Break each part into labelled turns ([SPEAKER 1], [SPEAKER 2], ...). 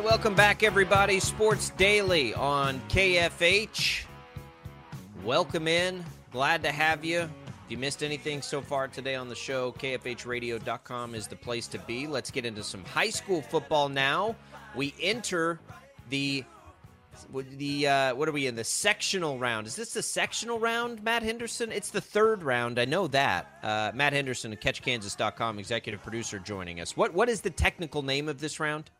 [SPEAKER 1] Right, welcome back, everybody. Sports Daily on KFH. Welcome in. Glad to have you. If you missed anything so far today on the show, KFHradio.com is the place to be. Let's get into some high school football now. We enter the the uh, what are we in the sectional round? Is this the sectional round, Matt Henderson? It's the third round. I know that. Uh, Matt Henderson of CatchKansas.com, executive producer, joining us. What what is the technical name of this round?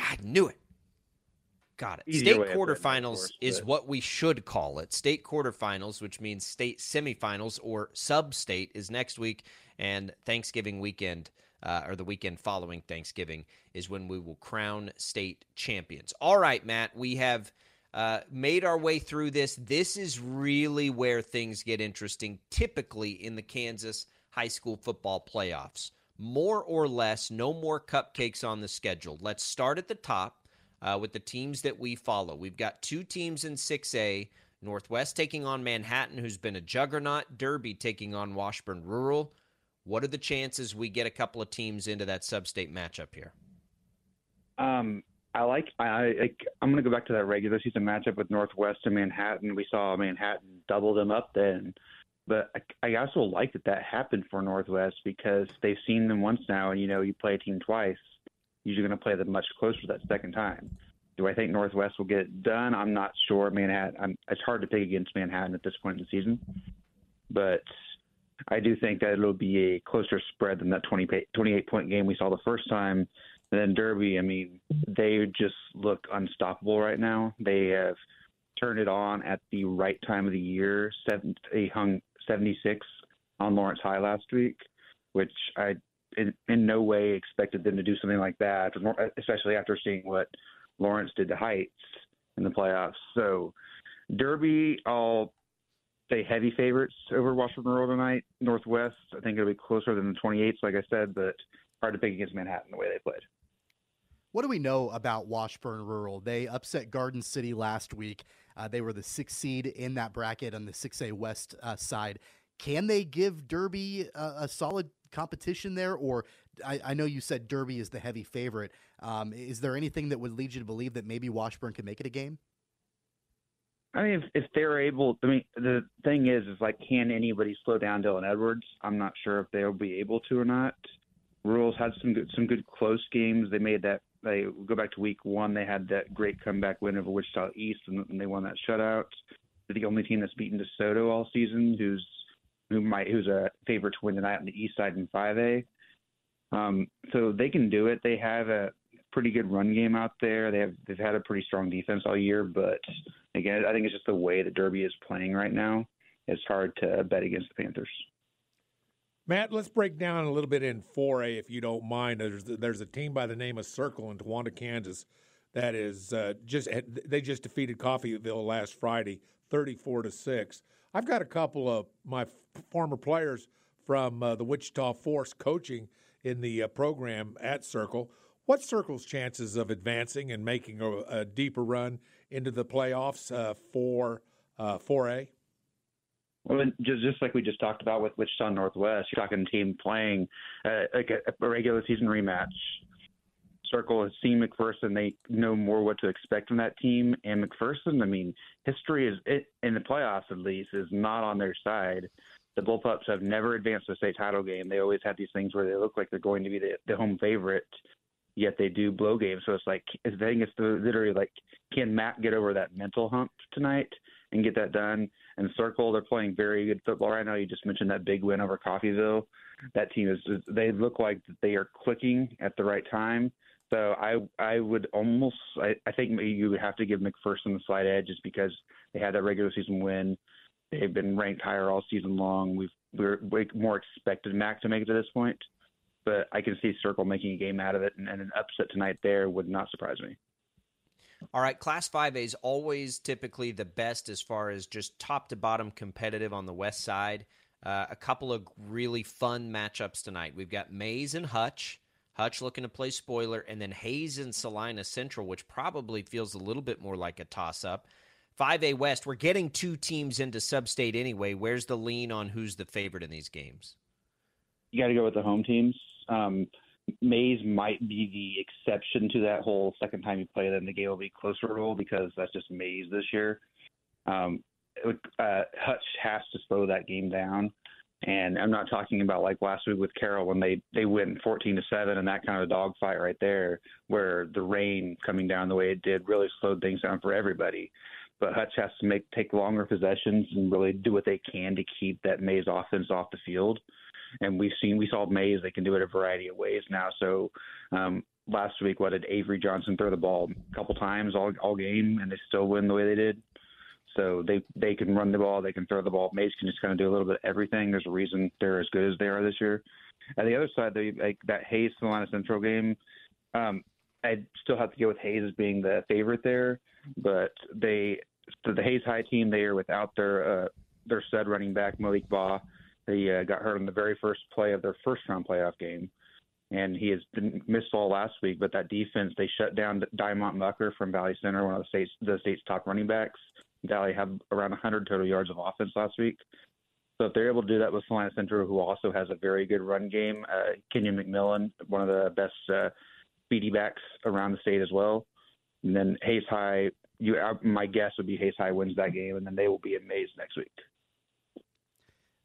[SPEAKER 1] I knew it. Got it.
[SPEAKER 2] Easier
[SPEAKER 1] state
[SPEAKER 2] way of putting it, of
[SPEAKER 1] quarterfinals
[SPEAKER 2] course,
[SPEAKER 1] is
[SPEAKER 2] but-
[SPEAKER 1] what we should call it. State quarterfinals, which means state semifinals or sub-state, is next week, and Thanksgiving weekend, uh, or the weekend following Thanksgiving, is when we will crown state champions. All right, Matt, we have uh, made our way through this. This is really where things get interesting, typically in the Kansas high school football playoffs. More or less, no more cupcakes on the schedule. Let's start at the top uh, with the teams that we follow. We've got two teams in 6A Northwest taking on Manhattan, who's been a juggernaut, Derby taking on Washburn Rural. What are the chances we get a couple of teams into that sub state matchup here?
[SPEAKER 2] Um, I like. I, I I'm going to go back to that regular season matchup with Northwest and Manhattan. We saw Manhattan double them up then, but I, I also like that that happened for Northwest because they've seen them once now, and you know you play a team twice, you're going to play them much closer that second time. Do I think Northwest will get it done? I'm not sure. Manhattan. I'm, it's hard to pick against Manhattan at this point in the season, but I do think that it'll be a closer spread than that 20, 28 point game we saw the first time. And then Derby, I mean, they just look unstoppable right now. They have turned it on at the right time of the year. Seven, they hung 76 on Lawrence High last week, which I in, in no way expected them to do something like that, especially after seeing what Lawrence did to Heights in the playoffs. So Derby, I'll say heavy favorites over Washburn Rural tonight. Northwest, I think it'll be closer than the 28s, like I said, but hard to pick against Manhattan the way they played.
[SPEAKER 3] What do we know about Washburn Rural? They upset Garden City last week. Uh, they were the sixth seed in that bracket on the 6A West uh, side. Can they give Derby a, a solid competition there? Or I, I, know you said Derby is the heavy favorite. Um, is there anything that would lead you to believe that maybe Washburn could make it a game?
[SPEAKER 2] I mean, if, if they're able, I mean, the thing is, is like, can anybody slow down Dylan Edwards? I'm not sure if they'll be able to or not. Rural's had some good, some good close games. They made that. They go back to week one. They had that great comeback win over Wichita East, and, and they won that shutout. They're the only team that's beaten DeSoto all season, who's who might who's a favorite to win tonight on the East side in 5A. Um, so they can do it. They have a pretty good run game out there. They have they've had a pretty strong defense all year, but again, I think it's just the way that Derby is playing right now. It's hard to bet against the Panthers.
[SPEAKER 4] Matt, let's break down a little bit in 4A if you don't mind. There's there's a team by the name of Circle in Towanda, Kansas that is uh, just they just defeated Coffeyville last Friday, thirty-four to six. I've got a couple of my former players from uh, the Wichita Force coaching in the uh, program at Circle. What Circle's chances of advancing and making a, a deeper run into the playoffs uh, for uh, 4A?
[SPEAKER 2] Well, just just like we just talked about with Wichita Northwest, you're talking team playing uh, like a, a regular season rematch. Circle has seen McPherson; they know more what to expect from that team. And McPherson, I mean, history is it, in the playoffs at least is not on their side. The Bullpups have never advanced to state title game. They always have these things where they look like they're going to be the, the home favorite, yet they do blow games. So it's like I think it's literally like, can Mac get over that mental hump tonight and get that done? And Circle, they're playing very good football right now. You just mentioned that big win over Coffeyville. That team is they look like they are clicking at the right time. So I I would almost I, I think you would have to give McPherson the slight edge just because they had that regular season win. They've been ranked higher all season long. We've we're more expected Mac to make it to this point, but I can see Circle making a game out of it, and, and an upset tonight there would not surprise me.
[SPEAKER 1] All right, Class 5A is always typically the best as far as just top to bottom competitive on the west side. Uh, a couple of really fun matchups tonight. We've got Maize and Hutch. Hutch looking to play spoiler, and then Hays and Salina Central, which probably feels a little bit more like a toss up. 5A West, we're getting two teams into sub-state anyway. Where's the lean on who's the favorite in these games?
[SPEAKER 2] You got to go with the home teams. Um, Maize might be the exception to that whole second time you play them, the game will be closer rule because that's just Maize this year. Um, uh, Hutch has to slow that game down. And I'm not talking about like last week with Carroll when they they win 14 to seven and that kind of dogfight right there, where the rain coming down the way it did really slowed things down for everybody. But Hutch has to make take longer possessions and really do what they can to keep that Maize offense off the field. And we've seen we saw Maize they can do it a variety of ways now. So um, last week, what did Avery Johnson throw the ball a couple times all all game and they still win the way they did? So they they can run the ball, they can throw the ball. Maize can just kind of do a little bit of everything. There's a reason they're as good as they are this year. At the other side, they like that Hays Salina Central game. Um, I'd still have to go with Hays as being the favorite there, but they the, the Hays High team they are without their uh, their stud running back Malik Baugh. He uh, got hurt on the very first play of their first round playoff game, and he has been missed all last week. But that defense, they shut down Diamond Mucker from Valley Center, one of the state's the state's top running backs. Valley had around 100 total yards of offense last week. So if they're able to do that with Salina Central, who also has a very good run game, uh, Kenyon McMillan, one of the best uh, speedy backs around the state as well. And then Hays High, you, uh, my guess would be Hays High wins that game, and then they will be amazed next week.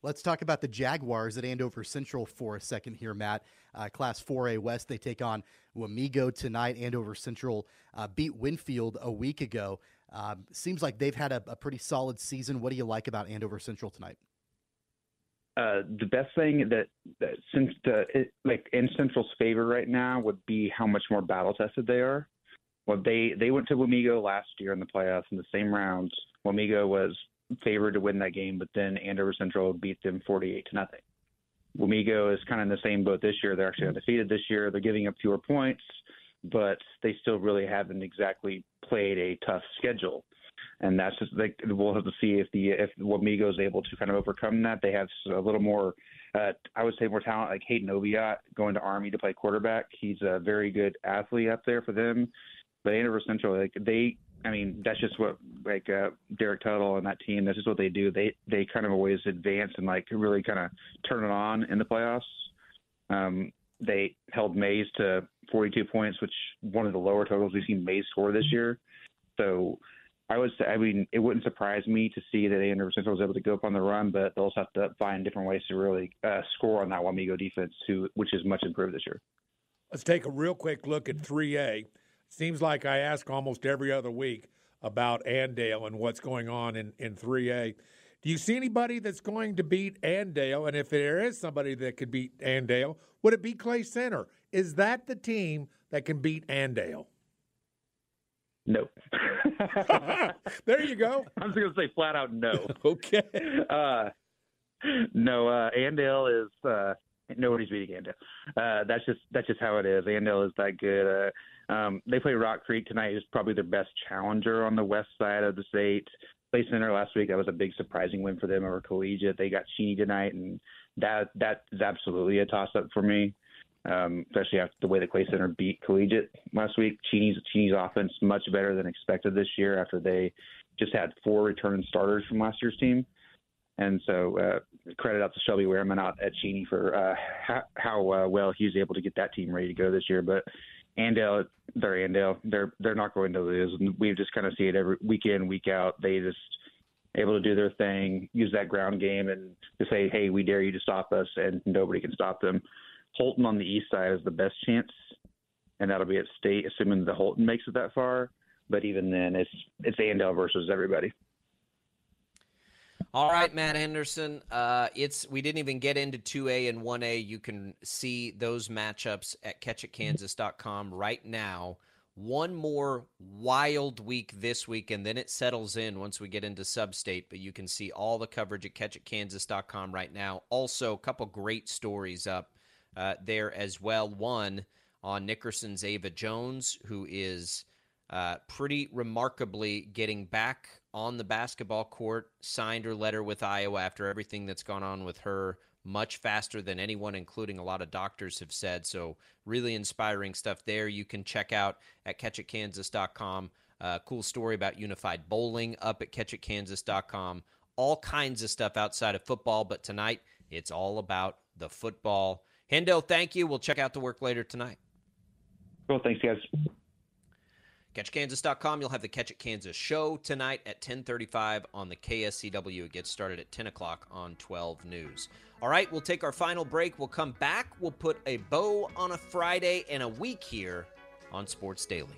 [SPEAKER 3] Let's talk about the Jaguars at Andover Central for a second here, Matt. Uh, Class 4A West, they take on Wamego tonight. Andover Central uh, beat Winfield a week ago. Um, seems like they've had a, a, pretty solid season. What do you like about Andover Central tonight?
[SPEAKER 2] Uh, the best thing that, that since the it, like in Central's favor right now would be how much more battle tested they are. Well, they they went to Wamego last year in the playoffs in the same rounds. Wamego was favored to win that game, but then Andover Central beat them 48 to nothing. Wamego is kind of in the same boat this year. They're actually undefeated this year. They're giving up fewer points, but they still really haven't exactly played a tough schedule. And that's just like we'll have to see if the if Wamego is able to kind of overcome that. They have a little more, uh, I would say, more talent. Like Hayden Oviatt going to Army to play quarterback. He's a very good athlete up there for them. But Andover Central, like they, I mean, that's just what like uh, Derek Tuttle and that team. That's just what they do. They they kind of always advance and like really kind of turn it on in the playoffs. Um, they held Maize to 42 points, which one of the lower totals we've seen Maize score this year. So I would say, I mean, it wouldn't surprise me to see that Andover Central was able to go up on the run, but they'll also have to find different ways to really uh, score on that Wamego defense, who, which is much improved this year.
[SPEAKER 4] Let's take a real quick look at 3A. Seems like I ask almost every other week about Andale and what's going on in, in 3A. Do you see anybody that's going to beat Andale? And if there is somebody that could beat Andale, would it be Clay Center? Is that the team that can beat Andale?
[SPEAKER 2] No.
[SPEAKER 4] there you go.
[SPEAKER 2] I'm just going to say flat out no.
[SPEAKER 4] okay.
[SPEAKER 2] Uh, no, uh, Andale is uh, nobody's beating Andale. Uh, that's just that's just how it is. Andale is that good. Uh, um, they play Rock Creek tonight. Is probably their best challenger on the west side of the state. Clay Center last week. That was a big surprising win for them over Collegiate. They got Cheney tonight, and that that is absolutely a toss up for me. Um, especially after the way the Clay Center beat Collegiate last week. Cheney's Cheney's offense much better than expected this year after they just had four return starters from last year's team. And so uh, credit out to Shelby Wehrman out at Cheney for uh, how, how uh, well he was able to get that team ready to go this year. But Andale, they're Andale. They're they're not going to lose. We just kind of see it every week in, week out. They just able to do their thing, use that ground game, and to say, "Hey, we dare you to stop us," and nobody can stop them. Holton on the east side is the best chance, and that'll be at state, assuming the Holton makes it that far. But even then, it's it's Andale versus everybody.
[SPEAKER 1] All right, Matt Henderson. Uh, it's we didn't even get into 2A and 1A. You can see those matchups at catchitkansas.com right now. One more wild week this week, and then it settles in once we get into sub-state. But you can see all the coverage at catchitkansas.com right now. Also, a couple great stories up uh, there as well. One on Nickerson's Ava Jones, who is uh, pretty remarkably getting back on the basketball court, signed her letter with Iowa after everything that's gone on with her much faster than anyone, including a lot of doctors, have said. So, really inspiring stuff there. You can check out at catchitkansas.com. Uh, cool story about unified bowling up at catchitkansas.com. All kinds of stuff outside of football, but tonight it's all about the football. Hendo, thank you. We'll check out the work later tonight.
[SPEAKER 2] Cool. Thanks, guys.
[SPEAKER 1] CatchKansas.com. You'll have the Catch It Kansas show tonight at 10:35 on the KSCW. It gets started at 10 o'clock on 12 News. All right, we'll take our final break. We'll come back. We'll put a bow on a Friday and a week here on Sports Daily.